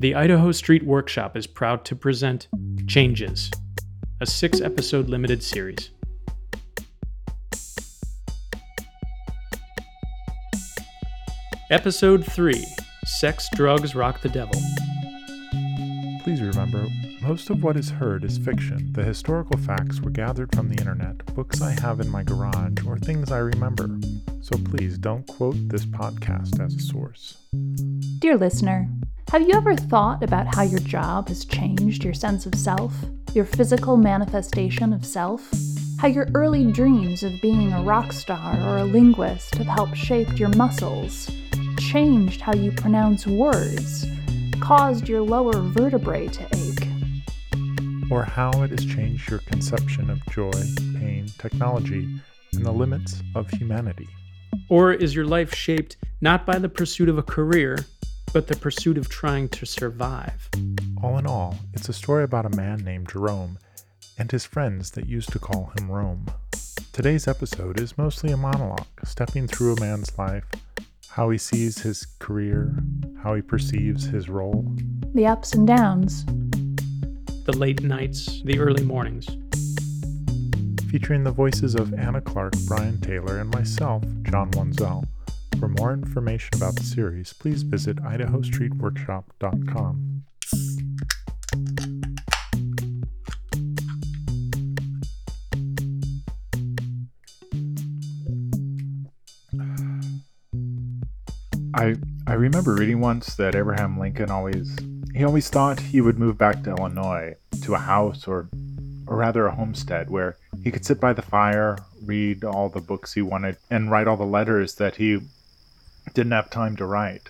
The Idaho Street Workshop is proud to present Changes, a six episode limited series. Episode 3 Sex, Drugs, Rock the Devil. Please remember, most of what is heard is fiction. The historical facts were gathered from the internet, books I have in my garage, or things I remember. So please don't quote this podcast as a source. Dear listener, have you ever thought about how your job has changed your sense of self, your physical manifestation of self? How your early dreams of being a rock star or a linguist have helped shape your muscles, changed how you pronounce words, caused your lower vertebrae to ache? Or how it has changed your conception of joy, pain, technology, and the limits of humanity. Or is your life shaped not by the pursuit of a career, but the pursuit of trying to survive? All in all, it's a story about a man named Jerome and his friends that used to call him Rome. Today's episode is mostly a monologue, stepping through a man's life, how he sees his career, how he perceives his role, The ups and downs. The late nights, the early mornings. featuring the voices of Anna Clark, Brian Taylor, and myself, John Wenzel. For more information about the series, please visit idahostreetworkshop.com. I I remember reading once that Abraham Lincoln always he always thought he would move back to Illinois to a house or or rather a homestead where he could sit by the fire, read all the books he wanted and write all the letters that he didn't have time to write.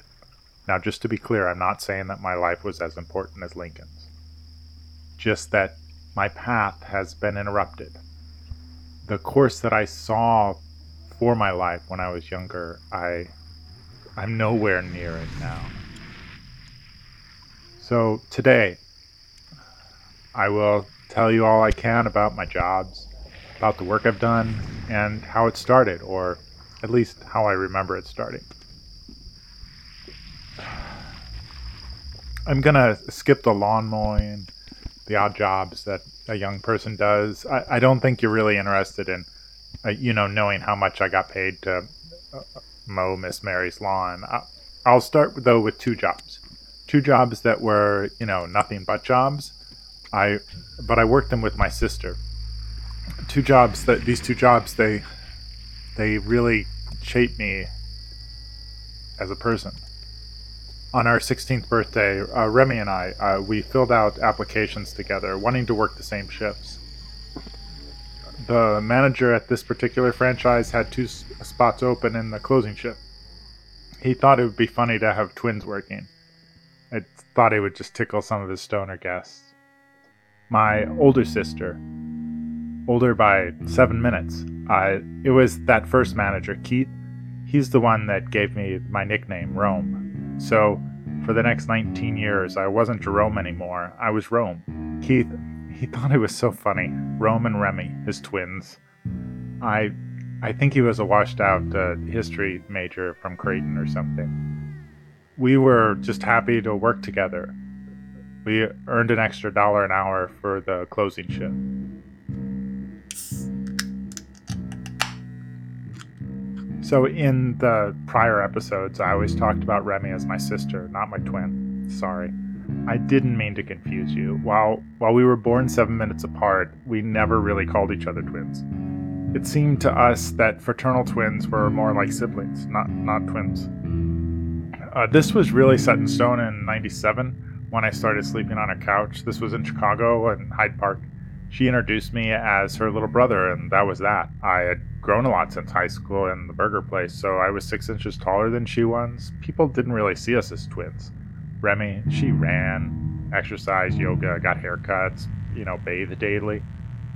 Now just to be clear, I'm not saying that my life was as important as Lincoln's. Just that my path has been interrupted. The course that I saw for my life when I was younger, I I'm nowhere near it now. So today, I will tell you all I can about my jobs, about the work I've done, and how it started, or at least how I remember it starting. I'm gonna skip the lawn mowing, the odd jobs that a young person does. I, I don't think you're really interested in, uh, you know, knowing how much I got paid to uh, mow Miss Mary's lawn. I, I'll start though with two jobs, two jobs that were you know nothing but jobs. I, but I worked them with my sister. Two jobs that these two jobs they, they really shaped me as a person. On our 16th birthday, uh, Remy and I, uh, we filled out applications together, wanting to work the same shifts. The manager at this particular franchise had two spots open in the closing shift. He thought it would be funny to have twins working. I thought it would just tickle some of his stoner guests. My older sister, older by seven minutes, uh, it was that first manager, Keith. He's the one that gave me my nickname, Rome. So, for the next 19 years, I wasn't Jerome anymore. I was Rome. Keith, he thought it was so funny. Rome and Remy, his twins. I I think he was a washed out uh, history major from Creighton or something. We were just happy to work together. We earned an extra dollar an hour for the closing shift. So, in the prior episodes, I always talked about Remy as my sister, not my twin. Sorry. I didn't mean to confuse you. While while we were born seven minutes apart, we never really called each other twins. It seemed to us that fraternal twins were more like siblings, not not twins. Uh, this was really set in stone in '97 when I started sleeping on a couch. This was in Chicago and Hyde Park. She introduced me as her little brother, and that was that. I had grown a lot since high school and the burger place, so I was six inches taller than she was. People didn't really see us as twins. Remy, she ran, exercised, yoga, got haircuts, you know, bathed daily.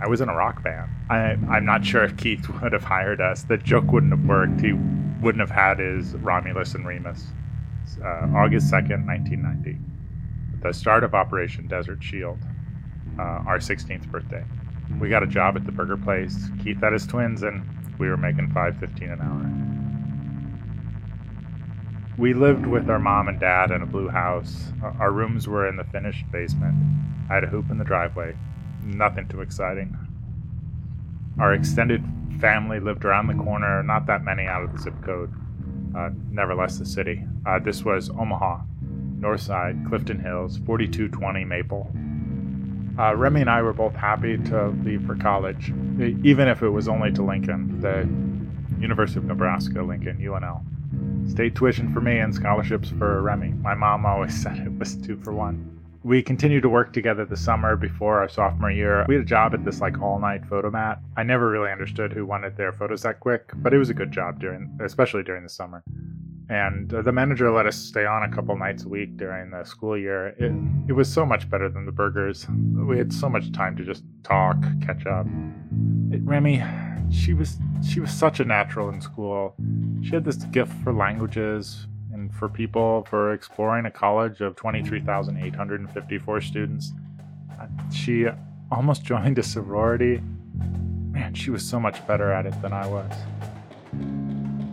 I was in a rock band. I, I'm not sure if Keith would have hired us. The joke wouldn't have worked. He wouldn't have had his Romulus and Remus. Uh, August 2nd, 1990. The start of Operation Desert Shield. Uh, our 16th birthday. We got a job at the burger place. Keith had his twins, and we were making 5.15 an hour. We lived with our mom and dad in a blue house. Our rooms were in the finished basement. I had a hoop in the driveway. Nothing too exciting. Our extended family lived around the corner, not that many out of the zip code. Uh, nevertheless, the city. Uh, this was Omaha, North Side, Clifton Hills, 4220 Maple. Uh, Remy and I were both happy to leave for college, even if it was only to Lincoln, the University of Nebraska, Lincoln, UNL. State tuition for me and scholarships for Remy. My mom always said it was two for one. We continued to work together the summer before our sophomore year. We had a job at this like all night photomat. I never really understood who wanted their photos that quick, but it was a good job during, especially during the summer. And the manager let us stay on a couple nights a week during the school year. It, it was so much better than the burgers. We had so much time to just talk, catch up. It, Remy, she was she was such a natural in school. She had this gift for languages and for people for exploring a college of 23,854 students. Uh, she almost joined a sorority. Man, she was so much better at it than I was.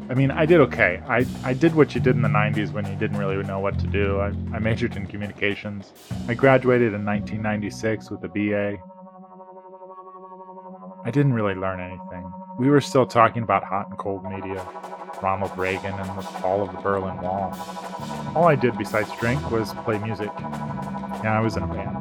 I mean, I did okay. I, I did what you did in the 90s when you didn't really know what to do. I, I majored in communications. I graduated in 1996 with a BA. I didn't really learn anything. We were still talking about hot and cold media, Ronald Reagan, and the fall of the Berlin Wall. All I did besides drink was play music. And I was in a band.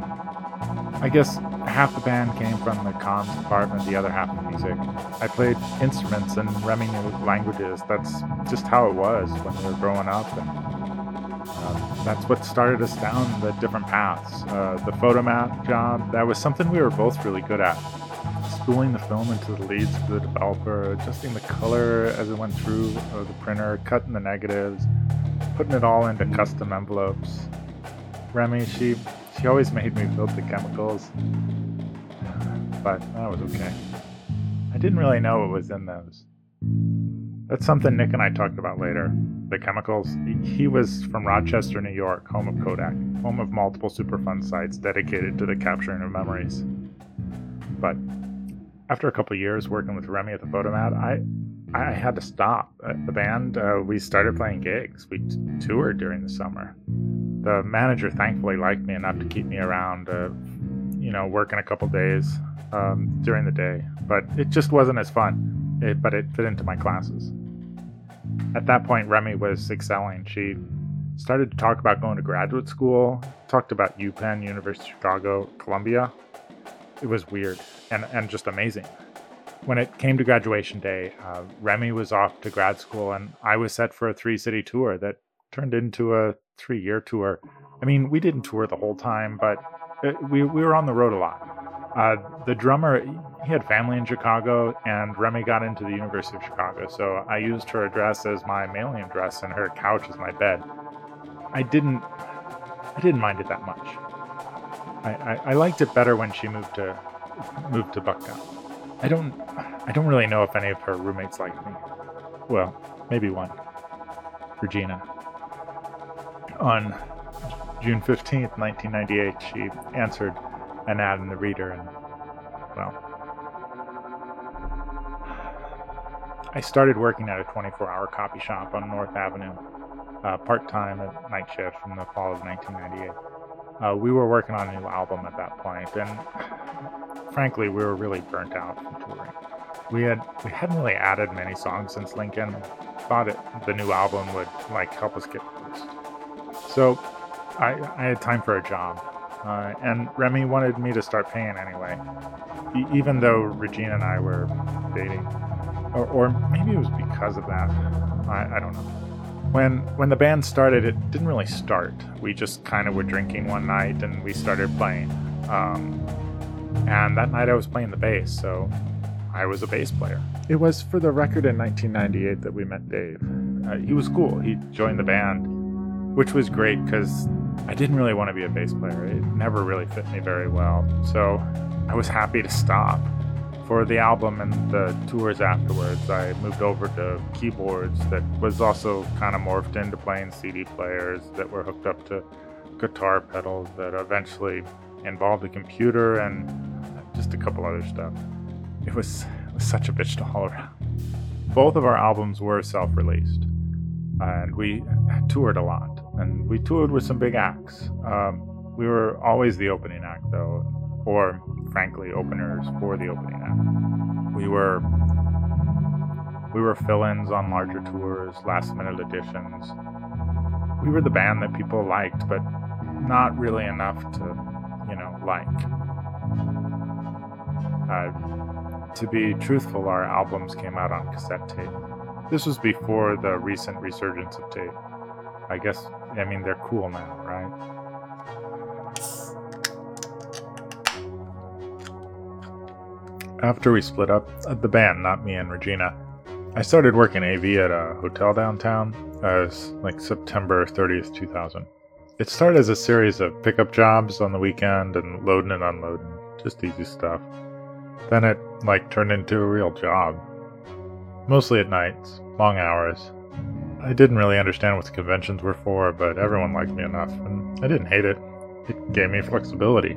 I guess half the band came from the comms department, the other half of music. I played instruments and Remy knew languages. That's just how it was when we were growing up. And, uh, that's what started us down the different paths. Uh, the photomat job, that was something we were both really good at spooling the film into the leads for the developer, adjusting the color as it went through the printer, cutting the negatives, putting it all into custom envelopes. Remy, she she always made me build the chemicals, but that was okay. I didn't really know what was in those. That's something Nick and I talked about later. The chemicals. He was from Rochester, New York, home of Kodak, home of multiple Superfund sites dedicated to the capturing of memories. But after a couple years working with Remy at the Photomat, I I had to stop. the band, uh, we started playing gigs. We t- toured during the summer. The manager thankfully liked me enough to keep me around, uh, you know, working a couple days um, during the day. But it just wasn't as fun. It, but it fit into my classes. At that point, Remy was excelling. She started to talk about going to graduate school, talked about UPenn, University of Chicago, Columbia, it was weird and, and just amazing. When it came to graduation day, uh, Remy was off to grad school, and I was set for a three city tour that turned into a three year tour. I mean, we didn't tour the whole time, but we, we were on the road a lot. Uh, the drummer, he had family in Chicago, and Remy got into the University of Chicago, so I used her address as my mailing address and her couch as my bed. I didn't, I didn't mind it that much. I, I, I, liked it better when she moved to moved to Bucktown. I don't I don't really know if any of her roommates liked me. Well, maybe one. Regina. On June 15th, 1998, she answered an ad in the reader and well I started working at a 24-hour copy shop on North Avenue, uh, part-time at night shift in the fall of 1998. Uh, we were working on a new album at that point, and frankly, we were really burnt out from touring. We had we hadn't really added many songs since Lincoln. Thought it, the new album would like help us get boost. So I, I had time for a job, uh, and Remy wanted me to start paying anyway, e- even though Regina and I were dating, or, or maybe it was because of that. I, I don't know. When when the band started, it didn't really start. We just kind of were drinking one night and we started playing. Um, and that night I was playing the bass, so I was a bass player. It was for the record in 1998 that we met Dave. Uh, he was cool. He joined the band, which was great because I didn't really want to be a bass player. It never really fit me very well. So I was happy to stop for the album and the tours afterwards, I moved over to keyboards that was also kind of morphed into playing CD players that were hooked up to guitar pedals that eventually involved a computer and just a couple other stuff. It was, it was such a bitch to haul around. Both of our albums were self released. and we toured a lot. And we toured with some big acts. Um, we were always the opening act, though, or frankly, openers for the opening act. We were we were fill-ins on larger tours, last-minute additions. We were the band that people liked, but not really enough to, you know, like. Uh, to be truthful, our albums came out on cassette tape. This was before the recent resurgence of tape. I guess, I mean, they're cool now, right? After we split up, uh, the band, not me and Regina, I started working AV at a hotel downtown. Uh, it was like September 30th, 2000. It started as a series of pickup jobs on the weekend and loading and unloading, just easy stuff. Then it like turned into a real job. Mostly at nights, long hours. I didn't really understand what the conventions were for, but everyone liked me enough, and I didn't hate it. It gave me flexibility.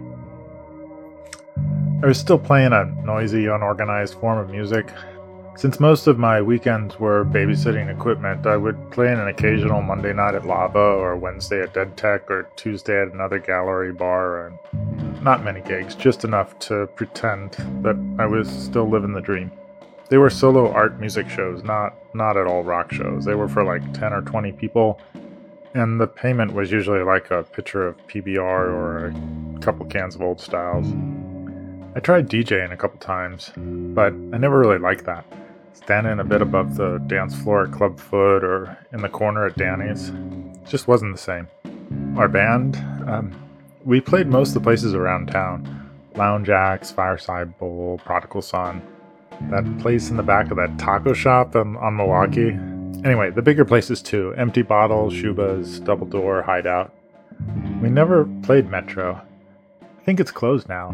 I was still playing a noisy, unorganized form of music. Since most of my weekends were babysitting equipment, I would play in an occasional Monday night at Lava, or Wednesday at Dead Tech, or Tuesday at another gallery bar, and not many gigs, just enough to pretend that I was still living the dream. They were solo art music shows, not not at all rock shows. They were for like 10 or 20 people, and the payment was usually like a pitcher of PBR or a couple cans of old styles. I tried DJing a couple times, but I never really liked that. Standing a bit above the dance floor at Club Foot or in the corner at Danny's just wasn't the same. Our band, um, we played most of the places around town Lounge Ax, Fireside Bowl, Prodigal Son, that place in the back of that taco shop on, on Milwaukee. Anyway, the bigger places too Empty Bottle, Schuba's, Double Door, Hideout. We never played Metro. I think it's closed now.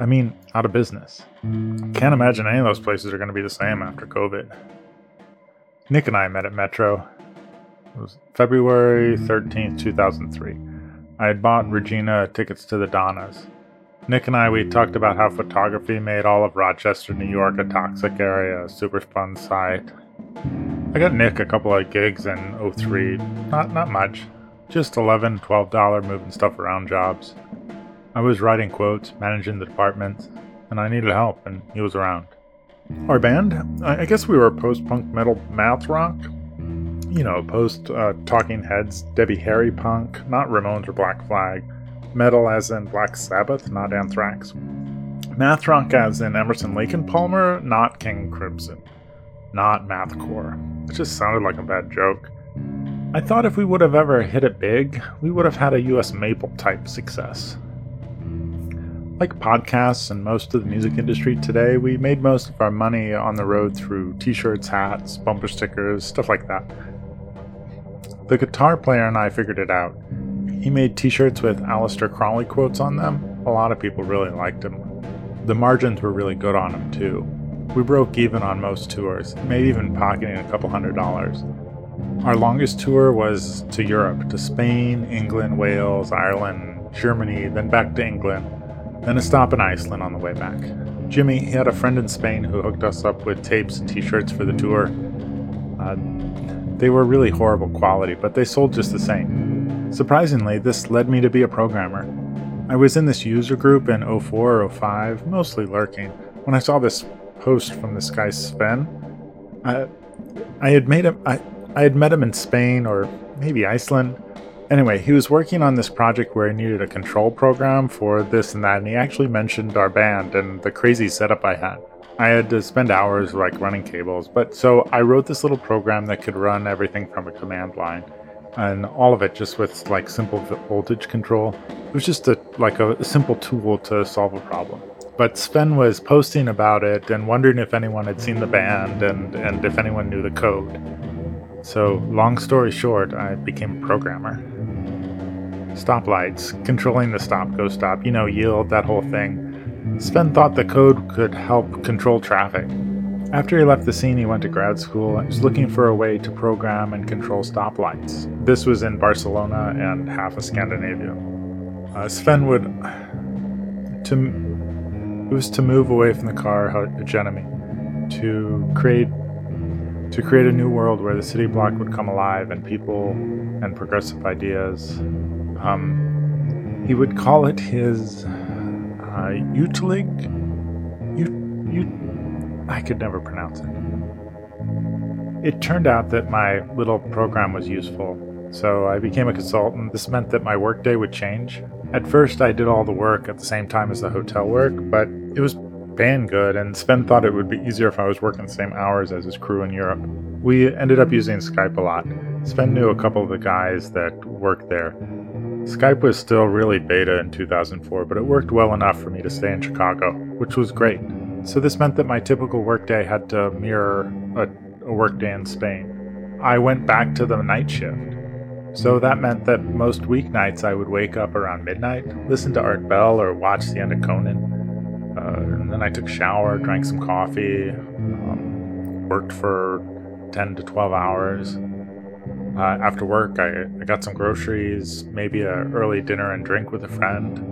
I mean, out of business. Can't imagine any of those places are going to be the same after COVID. Nick and I met at Metro. It was February 13th, 2003. I had bought Regina tickets to the Donnas. Nick and I, we talked about how photography made all of Rochester, New York a toxic area, a Superfund site. I got Nick a couple of gigs in 03. Not, not much. Just 11 $12 moving stuff around jobs. I was writing quotes, managing the department, and I needed help, and he was around. Our band? I guess we were post punk metal math rock. You know, post uh, Talking Heads, Debbie Harry punk, not Ramones or Black Flag. Metal as in Black Sabbath, not Anthrax. Math rock as in Emerson Lake and Palmer, not King Crimson. Not mathcore. It just sounded like a bad joke. I thought if we would have ever hit it big, we would have had a US Maple type success. Like podcasts and most of the music industry today, we made most of our money on the road through t shirts, hats, bumper stickers, stuff like that. The guitar player and I figured it out. He made t shirts with Aleister Crowley quotes on them. A lot of people really liked him. The margins were really good on him, too. We broke even on most tours, maybe even pocketing a couple hundred dollars. Our longest tour was to Europe, to Spain, England, Wales, Ireland, Germany, then back to England then a stop in Iceland on the way back. Jimmy, he had a friend in Spain who hooked us up with tapes and t shirts for the tour. Uh, they were really horrible quality, but they sold just the same. Surprisingly, this led me to be a programmer. I was in this user group in 04 or 05, mostly lurking, when I saw this post from this guy Sven. I, I had made him, I, I had met him in Spain or maybe Iceland. Anyway, he was working on this project where he needed a control program for this and that, and he actually mentioned our band and the crazy setup I had. I had to spend hours like running cables, but so I wrote this little program that could run everything from a command line, and all of it just with like simple voltage control. It was just a like a, simple tool to solve a problem. But Sven was posting about it and wondering if anyone had seen the band and, and if anyone knew the code. So, long story short, I became a programmer stoplights, controlling the stop go stop, you know, yield, that whole thing. Sven thought the code could help control traffic. After he left the scene, he went to grad school and was looking for a way to program and control stoplights. This was in Barcelona and half of Scandinavia. Uh, Sven would to it was to move away from the car hegemony, to create to create a new world where the city block would come alive and people and progressive ideas. Um, he would call it his uh, I could never pronounce it. It turned out that my little program was useful, so I became a consultant. This meant that my workday would change. At first, I did all the work at the same time as the hotel work, but it was paying good, and Sven thought it would be easier if I was working the same hours as his crew in Europe. We ended up using Skype a lot. Sven knew a couple of the guys that worked there. Skype was still really beta in 2004, but it worked well enough for me to stay in Chicago, which was great. So this meant that my typical workday had to mirror a a workday in Spain. I went back to the night shift. So that meant that most weeknights I would wake up around midnight, listen to Art Bell or watch the end of Conan. Uh, and then I took a shower, drank some coffee, um, worked for 10 to 12 hours. Uh, after work, I, I got some groceries, maybe a early dinner and drink with a friend.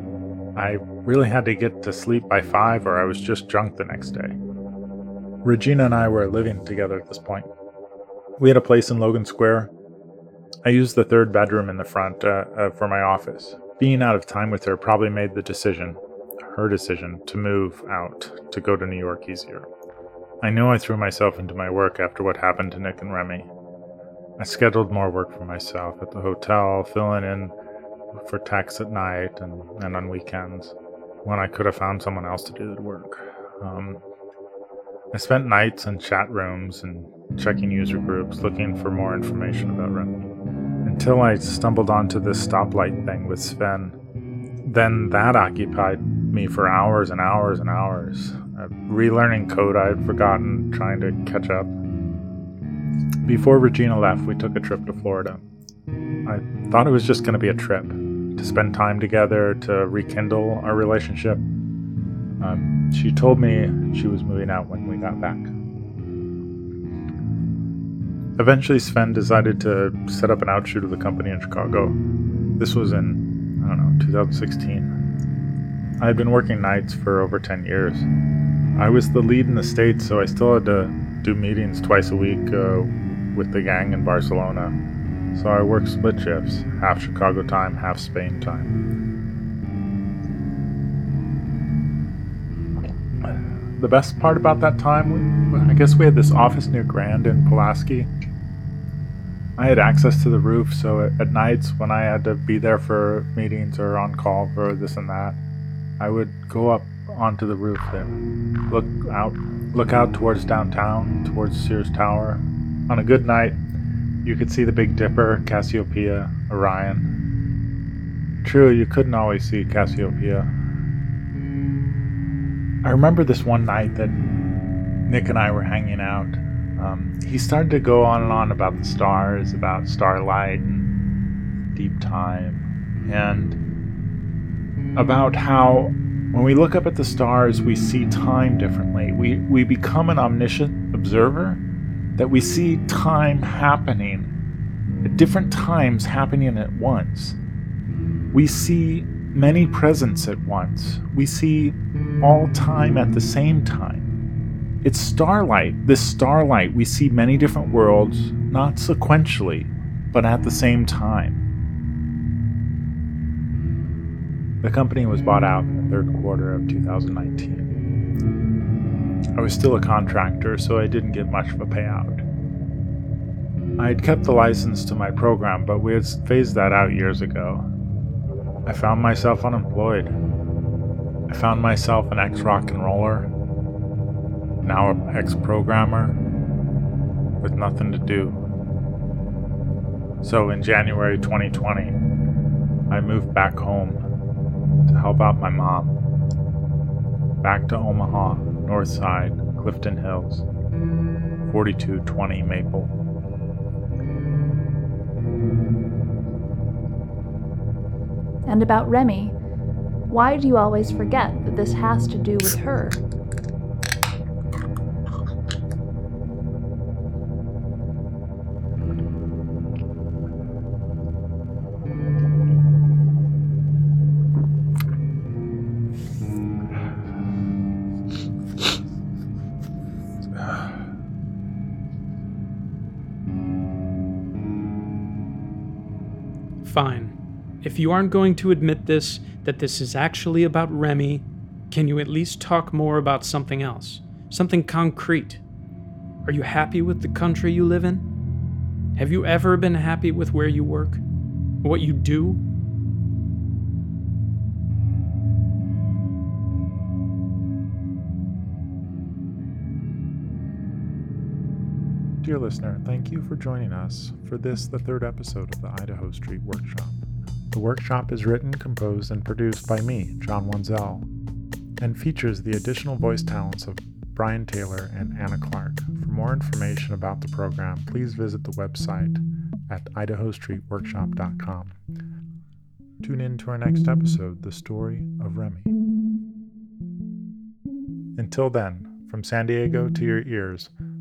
I really had to get to sleep by 5 or I was just drunk the next day. Regina and I were living together at this point. We had a place in Logan Square. I used the third bedroom in the front uh, uh, for my office. Being out of time with her probably made the decision, her decision, to move out, to go to New York easier. I knew I threw myself into my work after what happened to Nick and Remy. I scheduled more work for myself at the hotel, filling in for texts at night and, and on weekends when I could have found someone else to do the work. Um, I spent nights in chat rooms and checking user groups looking for more information about Remy. Until I stumbled onto this stoplight thing with Sven. Then that occupied me for hours and hours and hours, uh, relearning code I had forgotten, trying to catch up. Before Regina left, we took a trip to Florida. I thought it was just going to be a trip, to spend time together, to rekindle our relationship. Um, she told me she was moving out when we got back. Eventually, Sven decided to set up an outshoot of the company in Chicago. This was in, I don't know, 2016. I had been working nights for over 10 years. I was the lead in the States, so I still had to do meetings twice a week uh, with the gang in Barcelona. So I worked split shifts, half Chicago time, half Spain time. the best part about that time, I guess we had this office near Grand in Pulaski. I had access to the roof, so at, at nights when I had to be there for meetings or on call for this and that, I would go up onto the roof and look out, look out towards downtown, towards Sears Tower. On a good night, you could see the Big Dipper, Cassiopeia, Orion. True, you couldn't always see Cassiopeia, I remember this one night that Nick and I were hanging out. Um, he started to go on and on about the stars, about starlight and deep time, and about how when we look up at the stars, we see time differently. We, we become an omniscient observer, that we see time happening at different times happening at once. We see many presents at once. We see all time at the same time. It's starlight. This starlight, we see many different worlds, not sequentially, but at the same time. The company was bought out in the third quarter of 2019. I was still a contractor, so I didn't get much of a payout. I had kept the license to my program, but we had phased that out years ago. I found myself unemployed. I found myself an ex rock and roller, now an ex programmer, with nothing to do. So in January 2020, I moved back home to help out my mom. Back to Omaha, North Side, Clifton Hills, 4220 Maple. And about Remy, why do you always forget that this has to do with her? If you aren't going to admit this, that this is actually about Remy, can you at least talk more about something else? Something concrete? Are you happy with the country you live in? Have you ever been happy with where you work? What you do? Dear listener, thank you for joining us for this, the third episode of the Idaho Street Workshop. The workshop is written, composed, and produced by me, John Wenzel, and features the additional voice talents of Brian Taylor and Anna Clark. For more information about the program, please visit the website at idahostreetworkshop.com. Tune in to our next episode, The Story of Remy. Until then, from San Diego to your ears,